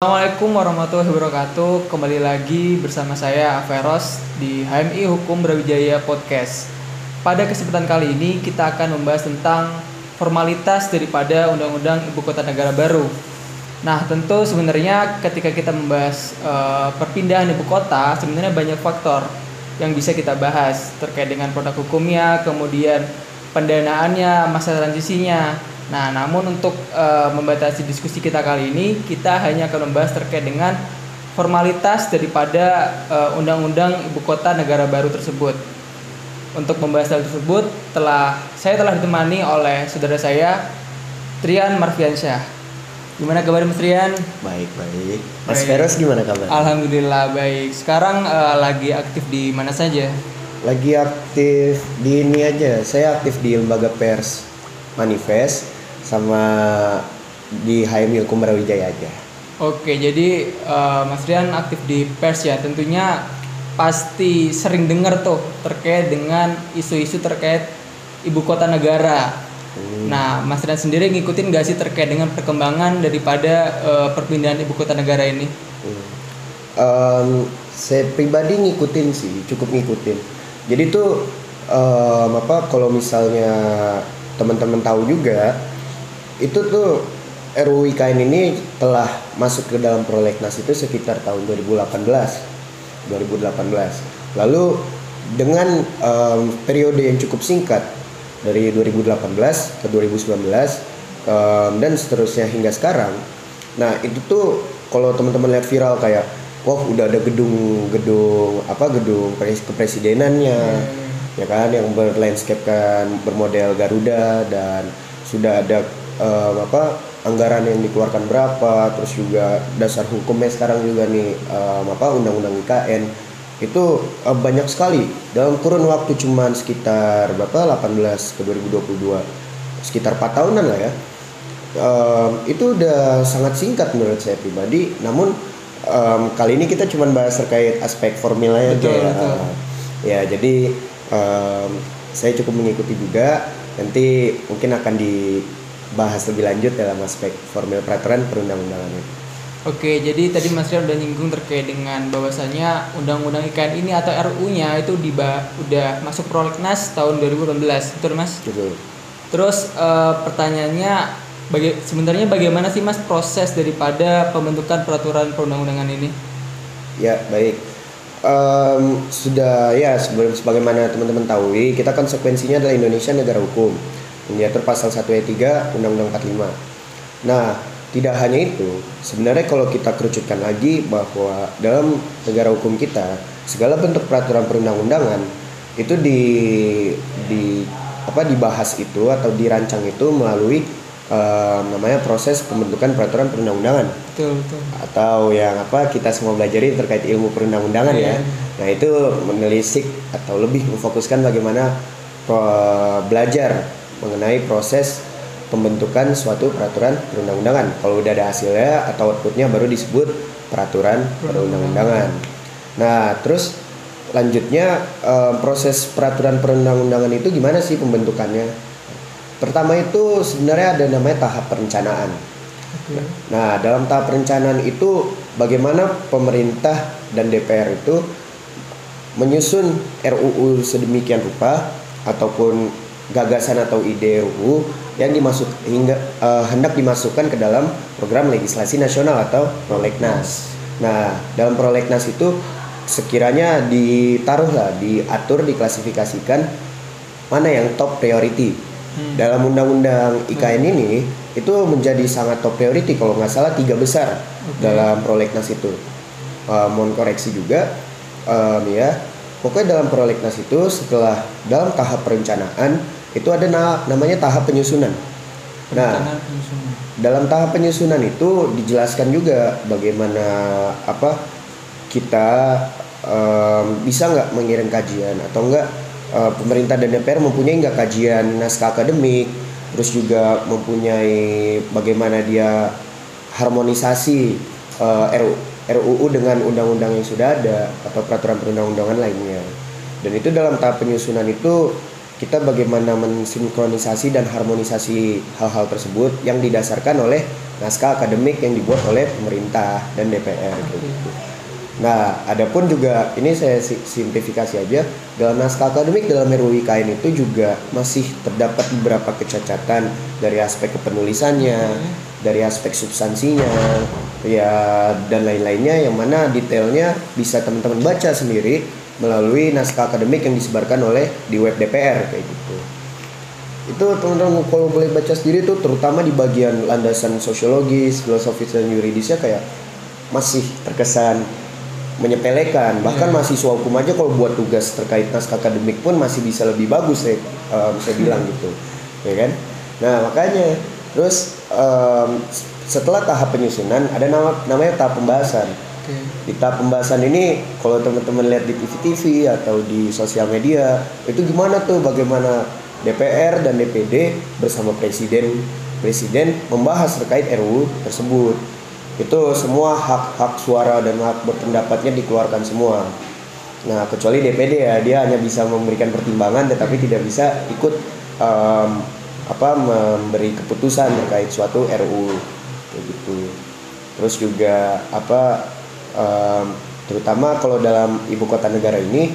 Assalamualaikum warahmatullahi wabarakatuh. Kembali lagi bersama saya Averos di HMI Hukum Brawijaya Podcast. Pada kesempatan kali ini kita akan membahas tentang formalitas daripada Undang-Undang Ibu Kota Negara Baru. Nah, tentu sebenarnya ketika kita membahas eh, perpindahan ibu kota, sebenarnya banyak faktor yang bisa kita bahas terkait dengan produk hukumnya, kemudian pendanaannya, masa transisinya. Nah, namun untuk eh, membatasi diskusi kita kali ini, kita hanya akan membahas terkait dengan formalitas daripada eh, Undang-Undang Ibu Kota Negara Baru tersebut. Untuk membahas hal tersebut, telah saya telah ditemani oleh saudara saya Trian Marfiansyah. Gimana kabar Mas Trian? Baik baik. Mas. Feros gimana kabar? Alhamdulillah baik. Sekarang eh, lagi aktif di mana saja? Lagi aktif di ini aja. Saya aktif di lembaga pers Manifest sama di HMI Hukum Brawijaya aja. Oke, jadi eh, Mas Rian aktif di pers ya. Tentunya pasti sering dengar tuh terkait dengan isu-isu terkait ibu kota negara. Nah, Mas Rian sendiri ngikutin gak sih terkait dengan perkembangan daripada eh, perpindahan ibu kota negara ini? Hmm. Em, saya pribadi ngikutin sih, cukup ngikutin. Jadi tuh em, apa kalau misalnya teman-teman tahu juga itu tuh RUU IKN ini telah masuk ke dalam prolegnas itu sekitar tahun 2018. 2018. Lalu dengan em, periode yang cukup singkat dari 2018 ke 2019 em, dan seterusnya hingga sekarang. Nah, itu tuh kalau teman-teman lihat viral kayak wah udah ada gedung-gedung apa gedung pres- kepresidenannya ya kan yang berlandscape kan bermodel Garuda dan sudah ada em, apa anggaran yang dikeluarkan berapa terus juga dasar hukumnya sekarang juga nih em, apa undang-undang IKN itu eh, banyak sekali. Dalam kurun waktu cuman sekitar berapa 18 ke 2022 sekitar 4 tahunan lah ya. Em, itu udah sangat singkat menurut saya pribadi. Namun em, kali ini kita cuma bahas terkait aspek formilnya aja Betul, ya. betul. ya jadi em, saya cukup mengikuti juga. Nanti mungkin akan dibahas lebih lanjut dalam aspek formil peraturan perundang-undangan itu. Oke, jadi tadi Mas Rian udah nyinggung terkait dengan bahwasannya undang-undang IKN ini atau RU-nya itu diba udah masuk prolegnas tahun 2018, betul Mas? Gitu. Terus eh, pertanyaannya baga- sebenarnya bagaimana sih Mas proses daripada pembentukan peraturan perundang-undangan ini? Ya baik. Em, sudah ya sebelum sebagaimana teman-teman tahu kita konsekuensinya adalah Indonesia negara hukum diatur pasal 1 ayat 3 Undang-Undang 45. Nah tidak hanya itu sebenarnya kalau kita kerucutkan lagi bahwa dalam negara hukum kita segala bentuk peraturan perundang-undangan itu di di apa dibahas itu atau dirancang itu melalui em, namanya proses pembentukan peraturan perundang-undangan Betul, betul. atau yang apa kita semua pelajari terkait ilmu perundang-undangan Iya. ya. Nah itu menelisik atau lebih memfokuskan bagaimana pro- belajar mengenai proses pembentukan suatu peraturan perundang-undangan. Kalau udah ada hasilnya atau outputnya baru disebut peraturan perundang-undangan. Nah terus lanjutnya eh, proses peraturan perundang-undangan itu gimana sih pembentukannya? Pertama itu sebenarnya ada namanya tahap perencanaan. Nah, dalam tahap perencanaan itu bagaimana pemerintah dan DPR itu menyusun RUU sedemikian rupa ataupun gagasan atau ide RUU yang dimasuk hingga eh, hendak dimasukkan ke dalam program legislasi nasional atau prolegnas. Nah, dalam prolegnas itu sekiranya ditaruhlah diatur diklasifikasikan mana yang top priority. Hmm. dalam undang-undang IKN ini itu menjadi sangat top priority kalau nggak salah tiga besar dalam prolegnas itu. Eh, mohon koreksi juga em, ya pokoknya dalam prolegnas itu setelah dalam tahap perencanaan itu ada na- namanya tahap penyusunan nah penyusunan. dalam tahap penyusunan itu dijelaskan juga bagaimana apa kita em, bisa nggak mengirim kajian atau enggak eh, pemerintah dan DPR mempunyai nggak kajian naskah akademik terus juga mempunyai bagaimana dia harmonisasi eh, RU, RUU dengan undang-undang yang sudah ada atau peraturan perundang-undangan lainnya dan itu dalam tahap penyusunan itu kita bagaimana mensinkronisasi dan harmonisasi hal-hal tersebut yang didasarkan oleh naskah akademik yang dibuat oleh pemerintah dan DPR gitu. Nah, adapun juga ini saya simplifikasi aja dalam naskah akademik dalam RUU IKN itu juga masih terdapat beberapa kecacatan dari aspek kepenulisannya, dari aspek substansinya, ya dan lain-lainnya yang mana detailnya bisa teman-teman baca sendiri melalui naskah akademik yang disebarkan oleh di web DPR kayak gitu. Itu teman-teman kalau boleh baca sendiri tuh terutama di bagian landasan sosiologis, filosofis dan yuridisnya kayak masih terkesan menyepelekan. Bahkan yeah. mahasiswa hukum aja kalau buat tugas terkait naskah akademik pun masih bisa lebih bagus saya um, saya bilang gitu ya kan? Nah makanya terus um, setelah tahap penyusunan ada nama namanya tahap pembahasan Okay. Tahap pembahasan ini kalau teman-teman lihat di TV-TV atau di sosial media itu gimana tuh bagaimana DPR dan DPD bersama presiden presiden membahas terkait RUU tersebut. Itu semua hak-hak suara dan hak berpendapatnya dikeluarkan semua. Nah, kecuali DPD ya, dia hanya bisa memberikan pertimbangan tetapi tidak bisa ikut um, apa memberi keputusan terkait suatu RUU kayak gitu. Terus juga apa um, terutama kalau dalam ibu kota negara ini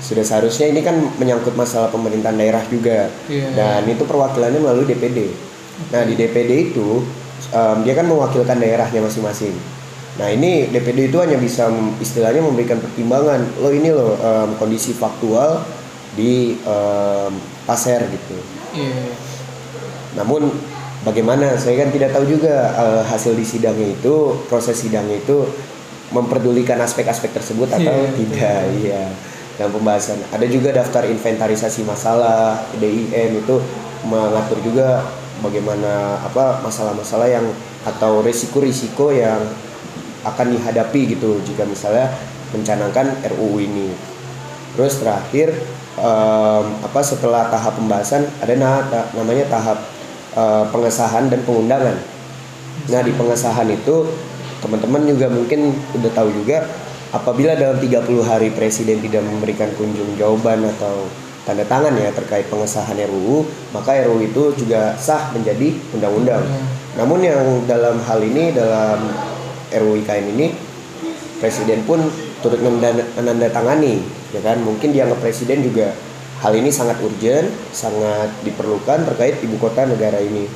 sudah seharusnya ini kan menyangkut masalah pemerintahan daerah juga yeah, dan itu perwakilannya melalui DPD. Nah di DPD itu um, dia kan mewakilkan daerahnya masing-masing. Nah ini DPD itu hanya bisa istilahnya memberikan pertimbangan lo ini lo um, kondisi faktual di um, pasir gitu. Yeah. Namun bagaimana saya kan tidak tahu juga uh, hasil di sidangnya itu proses sidangnya itu memperdulikan aspek-aspek tersebut atau yeah, tidak? iya. Dalam pembahasan. Ada juga daftar inventarisasi masalah DIM itu mengatur juga bagaimana apa masalah-masalah yang atau risiko-risiko yang akan dihadapi gitu. Jika misalnya mencanangkan RUU ini. Terus terakhir um, apa setelah tahap pembahasan ada nah, namanya tahap uh, pengesahan dan pengundangan. Nah di pengesahan itu teman-teman juga mungkin udah tahu juga apabila dalam 30 hari presiden tidak memberikan kunjung jawaban atau tanda tangan ya terkait pengesahan RUU maka RUU itu juga sah menjadi undang-undang. Hmm. Namun yang dalam hal ini dalam RUU IKN ini presiden pun turut menandatangani ya kan mungkin dianggap presiden juga hal ini sangat urgent, sangat diperlukan terkait ibu kota negara ini.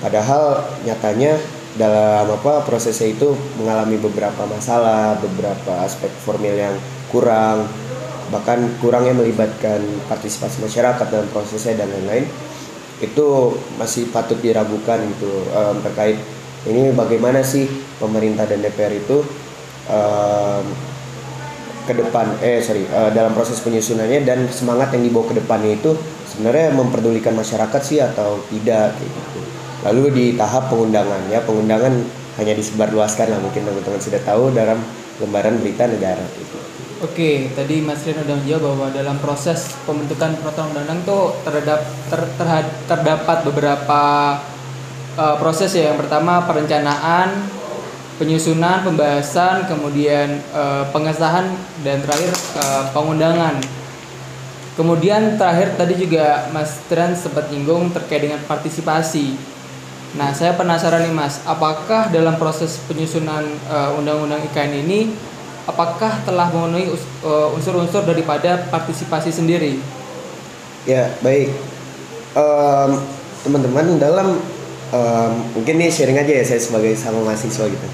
Padahal nyatanya dalam apa prosesnya itu mengalami beberapa masalah, beberapa aspek formil yang kurang, bahkan kurangnya melibatkan partisipasi masyarakat dalam prosesnya dan lain-lain itu masih patut diragukan gitu. Um, terkait ini bagaimana sih pemerintah dan DPR itu um, ke depan eh sorry uh, dalam proses penyusunannya dan semangat yang dibawa ke depannya itu sebenarnya memperdulikan masyarakat sih atau tidak gitu lalu di tahap pengundangan ya pengundangan hanya disebarluaskan lah mungkin teman-teman sudah tahu dalam lembaran berita negara itu. Oke, tadi Mas Rian sudah menjawab bahwa dalam proses pembentukan peraturan undang-undang itu terhadap ter, ter, terdapat beberapa uh, proses ya. Yang pertama perencanaan, penyusunan, pembahasan, kemudian uh, pengesahan dan terakhir uh, pengundangan. Kemudian terakhir tadi juga Mas Trian sempat nyinggung terkait dengan partisipasi. Nah, saya penasaran nih Mas, apakah dalam proses penyusunan uh, Undang-Undang IKN ini apakah telah memenuhi uh, unsur-unsur daripada partisipasi sendiri? Ya, baik. Um, teman-teman dalam um, mungkin nih sharing aja ya saya sebagai sama mahasiswa gitu.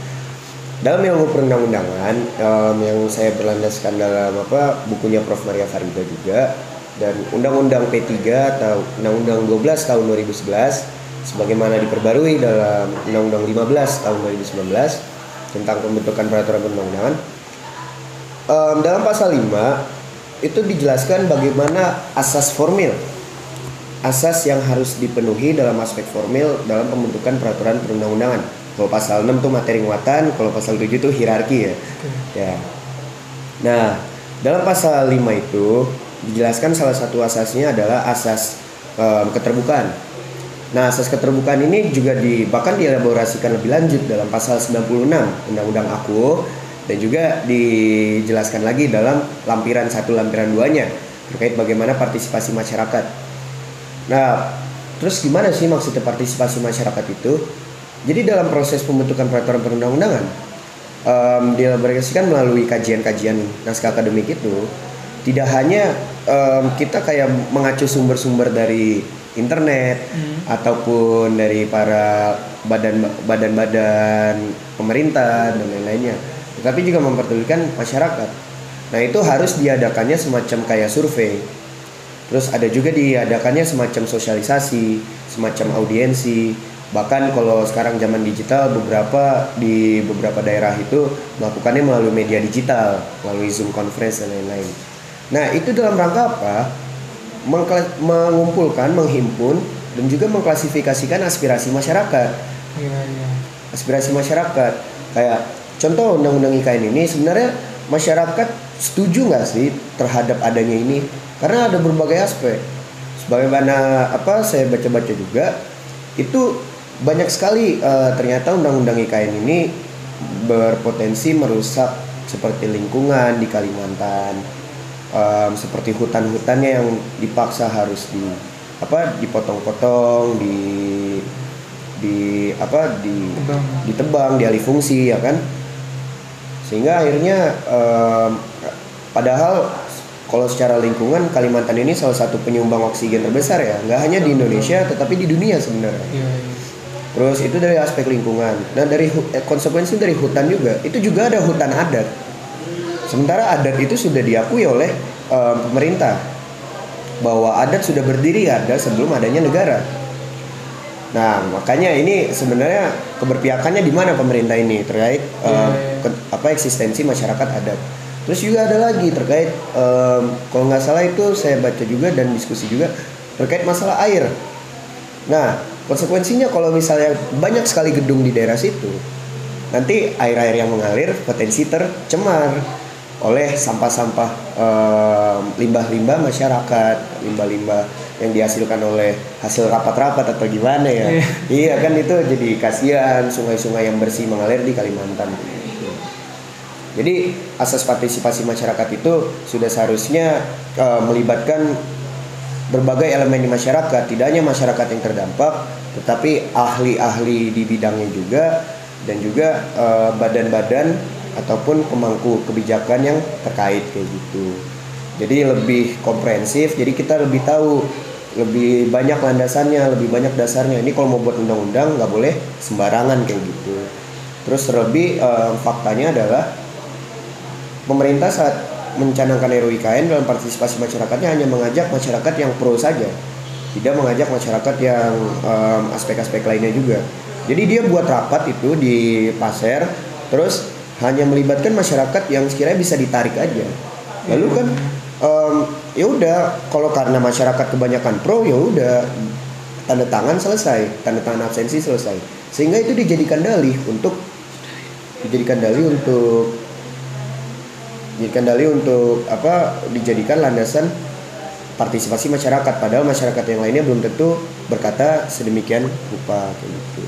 Dalam ilmu perundang-undangan um, yang saya berlandaskan dalam apa bukunya Prof Maria Farida juga dan Undang-Undang P3 atau Undang-Undang 12 tahun 2011 sebagaimana diperbarui dalam Undang-Undang 15 tahun 2019 tentang pembentukan peraturan perundang-undangan. Um, dalam pasal 5 itu dijelaskan bagaimana asas formil asas yang harus dipenuhi dalam aspek formil dalam pembentukan peraturan perundang-undangan. Kalau pasal 6 itu materi muatan, kalau pasal 7 itu hierarki ya. Ya. Nah, dalam pasal 5 itu dijelaskan salah satu asasnya adalah asas um, keterbukaan Nah, asas keterbukaan ini juga di bahkan dielaborasikan lebih lanjut dalam pasal 96 Undang-Undang Aku dan juga dijelaskan lagi dalam lampiran satu lampiran duanya terkait bagaimana partisipasi masyarakat. Nah, terus gimana sih maksudnya partisipasi masyarakat itu? Jadi dalam proses pembentukan peraturan perundang-undangan, um, dielaborasikan melalui kajian-kajian naskah akademik itu, tidak hanya um, kita kayak mengacu sumber-sumber dari internet hmm. ataupun dari para badan badan-badan pemerintah dan lain-lainnya, tetapi juga memperdulikan masyarakat. Nah itu harus diadakannya semacam kayak survei Terus ada juga diadakannya semacam sosialisasi, semacam audiensi. Bahkan kalau sekarang zaman digital beberapa di beberapa daerah itu melakukannya melalui media digital, melalui Zoom conference dan lain-lain. Nah, itu dalam rangka apa? Mengumpulkan, menghimpun dan juga mengklasifikasikan aspirasi masyarakat. Iya, iya. Aspirasi masyarakat. Kayak contoh undang-undang IKN ini sebenarnya masyarakat setuju nggak sih terhadap adanya ini? karena ada berbagai aspek sebagaimana apa saya baca-baca juga itu banyak sekali uh, ternyata undang-undang IKN ini berpotensi merusak seperti lingkungan di Kalimantan um, seperti hutan-hutannya yang dipaksa harus di apa dipotong-potong di di apa di Tebang. ditebang dialih fungsi ya kan? Sehingga akhirnya um, padahal kalau secara lingkungan Kalimantan ini salah satu penyumbang oksigen terbesar ya. Nggak hanya di Indonesia tetapi di dunia sebenarnya. Ya, ya. terus itu dari aspek lingkungan. Dan dari eh, konsekuensi dari hutan juga itu juga ada hutan adat sementara adat itu sudah diakui oleh um, pemerintah bahwa adat sudah berdiri ada sebelum adanya negara nah makanya ini sebenarnya keberpihakannya di mana pemerintah ini terkait ya, ya. apa eksistensi masyarakat adat Terus juga ada lagi terkait um, kalau nggak salah itu saya baca juga dan diskusi juga terkait masalah air. Nah, konsekuensinya kalau misalnya banyak sekali gedung di daerah situ, nanti air-air yang mengalir potensi tercemar oleh sampah-sampah limbah-limbah masyarakat, limbah-limbah yang dihasilkan oleh hasil rapat-rapat atau gimana ya. iya, iya kan itu jadi kasihan sungai-sungai yang bersih mengalir di Kalimantan. Jadi asas partisipasi masyarakat itu sudah seharusnya uh, melibatkan berbagai elemen di masyarakat, tidak hanya masyarakat yang terdampak, tetapi ahli-ahli di bidangnya juga dan juga eh, badan-badan ataupun pemangku kebijakan yang terkait kayak gitu. Jadi lebih komprehensif, jadi kita lebih tahu lebih banyak landasannya, lebih banyak dasarnya. Ini kalau mau buat undang-undang nggak boleh sembarangan kayak gitu. Terus terlebih uh, faktanya adalah pemerintah saat mencanangkan RUU IKN dalam partisipasi masyarakatnya hanya mengajak masyarakat yang pro saja, tidak mengajak masyarakat yang aspek-aspek um, lainnya juga. Jadi dia buat rapat itu di pasar, terus hanya melibatkan masyarakat yang sekiranya bisa ditarik aja. Lalu kan um, ya udah kalau karena masyarakat kebanyakan pro ya udah tanda tangan selesai, tanda tangan absensi selesai. Sehingga itu dijadikan dalih untuk dijadikan dalih untuk dijadikan dalih untuk apa dijadikan landasan partisipasi masyarakat padahal masyarakat yang lainnya belum tentu berkata sedemikian rupa kayak gitu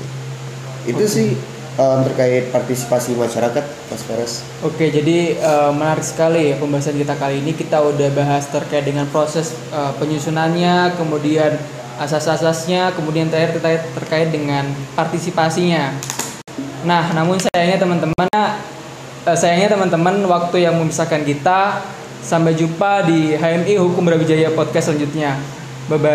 itu okay. sih um, terkait partisipasi masyarakat Mas Feres Oke jadi uh, menarik sekali ya pembahasan kita kali ini kita udah bahas terkait dengan proses uh, penyusunannya kemudian asas-asasnya kemudian terakhir terkait, terkait dengan partisipasinya nah namun sayangnya teman-teman uh, sayangnya teman-teman waktu yang memisahkan kita. Sampai jumpa di HMI Hukum Brawijaya podcast selanjutnya. Bye bye.